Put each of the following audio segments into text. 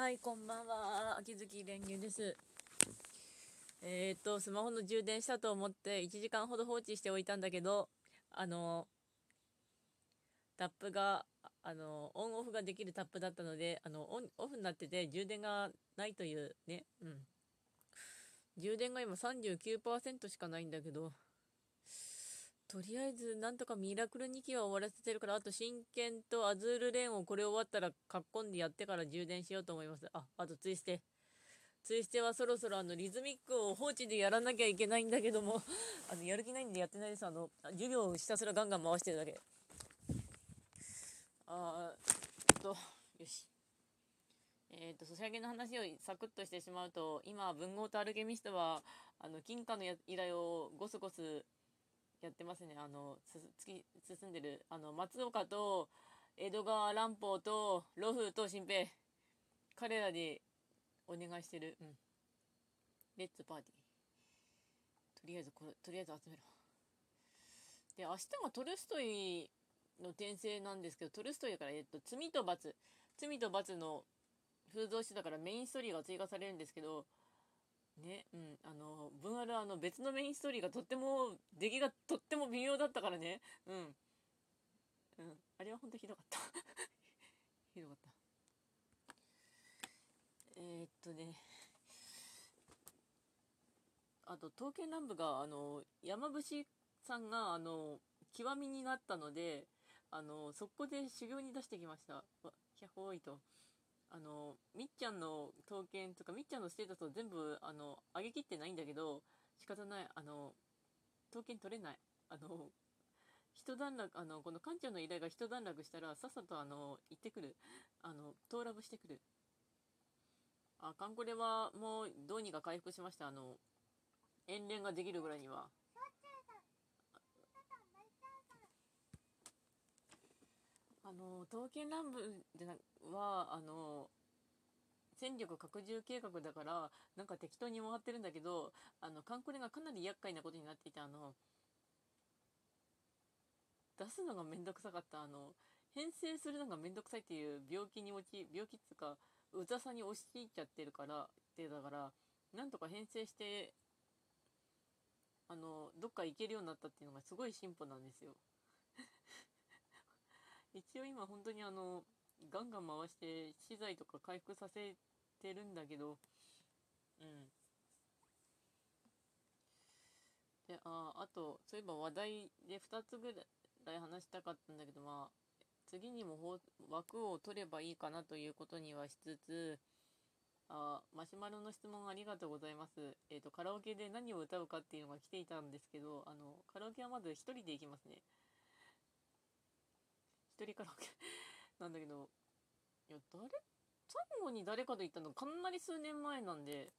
はい、こんばんは。秋月練乳です。えー、っと、スマホの充電したと思って1時間ほど放置しておいたんだけど、あの、タップが、あの、オンオフができるタップだったので、あの、オン、オフになってて充電がないというね、うん。充電が今39%しかないんだけど、とりあえず、なんとかミラクル2機は終わらせてるから、あと真剣とアズールレーンをこれ終わったら、かっこんでやってから充電しようと思います。あ、あとツイステ。ツイステはそろそろあのリズミックを放置でやらなきゃいけないんだけども、あのやる気ないんでやってないです。あの、授業をひたすらガンガン回してるだけ。あーっと、よし。えっ、と、ソシャゲの話をサクッとしてしまうと、今、文豪とアルケミストは、あの、金貨の依頼をゴスゴスやってますね。あの、進んでる。あの、松岡と、江戸川乱歩と、ロフと新平。彼らでお願いしてる。うん。レッツパーティー。とりあえず、これ、とりあえず集めろ。で、明日がトルストイの転生なんですけど、トルストイだから、えっと、罪と罰。罪と罰の風造詞だからメインストーリーが追加されるんですけど、ね、うん、あの、文あるあの別のメインストーリーがとっても、出来がとっても微妙だったからね、うん。うん、あれは本当ひどかった。ひどかった。えー、っとね、あと、刀剣乱舞が、あの、山伏さんが、あの、極みになったので、あの、そこで修行に出してきました。わキャホーイと。あの、みっちゃんの刀剣とか、みっちゃんのステータスを全部、あの、上げきってないんだけど、仕方ない。あの、刀剣取れない。あの、一段落、あの、このカンちゃんの依頼が一段落したら、さっさとあの、行ってくる。あの、トーラブしてくる。あ、カンコレはもうどうにか回復しました。あの、遠恋ができるぐらいには。あの、刀剣乱舞でなは、あの、戦力拡充計画だから、なんか適当に回ってるんだけど、あの、カンコレがかなり厄介なことになっていて、あの、出すのがめんどくさかった、あの、編成するのがめんどくさいっていう病気に落ち、病気っつうか、うざさに押し切っちゃってるから、ってだから、なんとか編成して、あの、どっか行けるようになったっていうのがすごい進歩なんですよ。一応今本当にあの、ガンガン回して資材とか回復させてるんだけど、うん。で、あ、あと、そういえば話題で2つぐらい話したかったんだけど、まあ、次にも枠を取ればいいかなということにはしつつ、あ、マシュマロの質問ありがとうございます。えっ、と、カラオケで何を歌うかっていうのが来ていたんですけど、あの、カラオケはまず一人で行きますね。一人カラオケなんだけど、いや、誰、最後に誰かと行ったのかなり数年前なんで、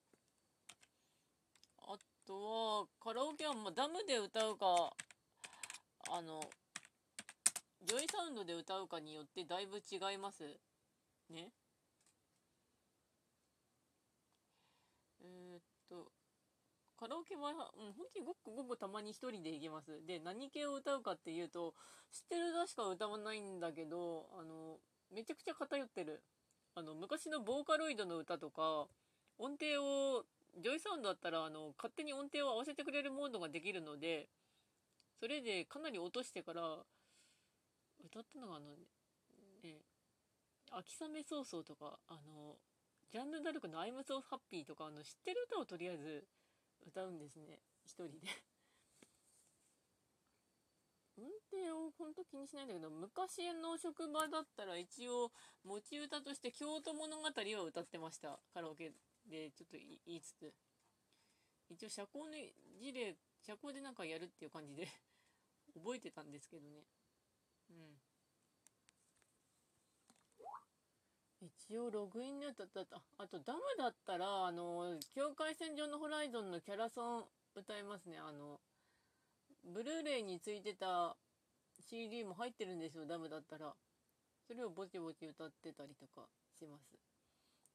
あとは、カラオケは、まあ、ダムで歌うか、あの、ジョイサウンドで歌うかによってだいぶ違います。ね？えーっと、カラオケは、うん、本当にごくごくたまに一人で行きます。で、何系を歌うかっていうと、知ってる歌しか歌わないんだけど、あの、めちゃくちゃ偏ってる。あの、昔のボーカロイドの歌とか、音程を、ジョイサウンドだったら、あの、勝手に音程を合わせてくれるモードができるので、それでかなり落としてから、歌ったのがあの、ね、秋雨早々とか、あの、ジャンヌ・ダルクの I'm so happy とか、あの、知ってる歌をとりあえず歌うんですね。一人で。運転を本当気にしないんだけど、昔の職場だったら一応持ち歌として京都物語は歌ってました。カラオケでちょっと言いつつ。一応社交の事例、社交でなんかやるっていう感じで覚えてたんですけどね。うん。一応ログインで歌ったああとダムだったらあの境界線上のホライゾンのキャラソン歌いますね。あのブルーレイについてた CD も入ってるんですよダムだったら。それをぼちぼち歌ってたりとかします。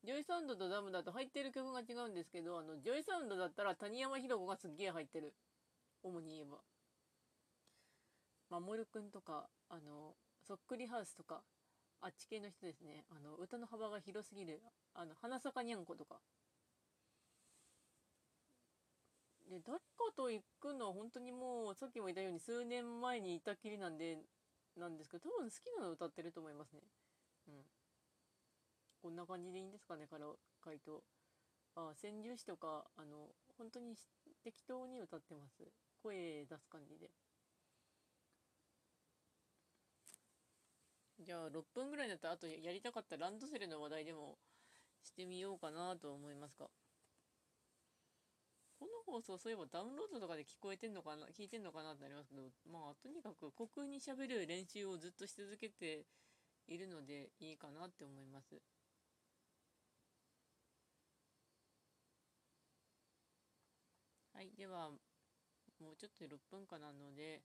ジョイサウンドとダムだと入ってる曲が違うんですけどあのジョイサウンドだったら谷山浩子がすっげえ入ってる。主に言えば。守くんとかあのそっくりハウスとかあっち系の人ですね。あの、歌の幅が広すぎる。あの、花咲かにゃんことか。で、誰かと行くのは本当にもう、さっきも言ったように数年前にいたきりなんで、なんですけど、多分好きなの歌ってると思いますね。うん。こんな感じでいいんですかね、から回答。あ、川柳詞とか、あの、本当に適当に歌ってます。声出す感じで。じゃあ6分ぐらいだったらあとやりたかったランドセルの話題でもしてみようかなと思いますか。この放送そういえばダウンロードとかで聞こえてんのかな聞いてんのかなってなりますけどまあとにかく虚空にしゃべる練習をずっとし続けているのでいいかなって思います。はい、ではもうちょっとで6分間なので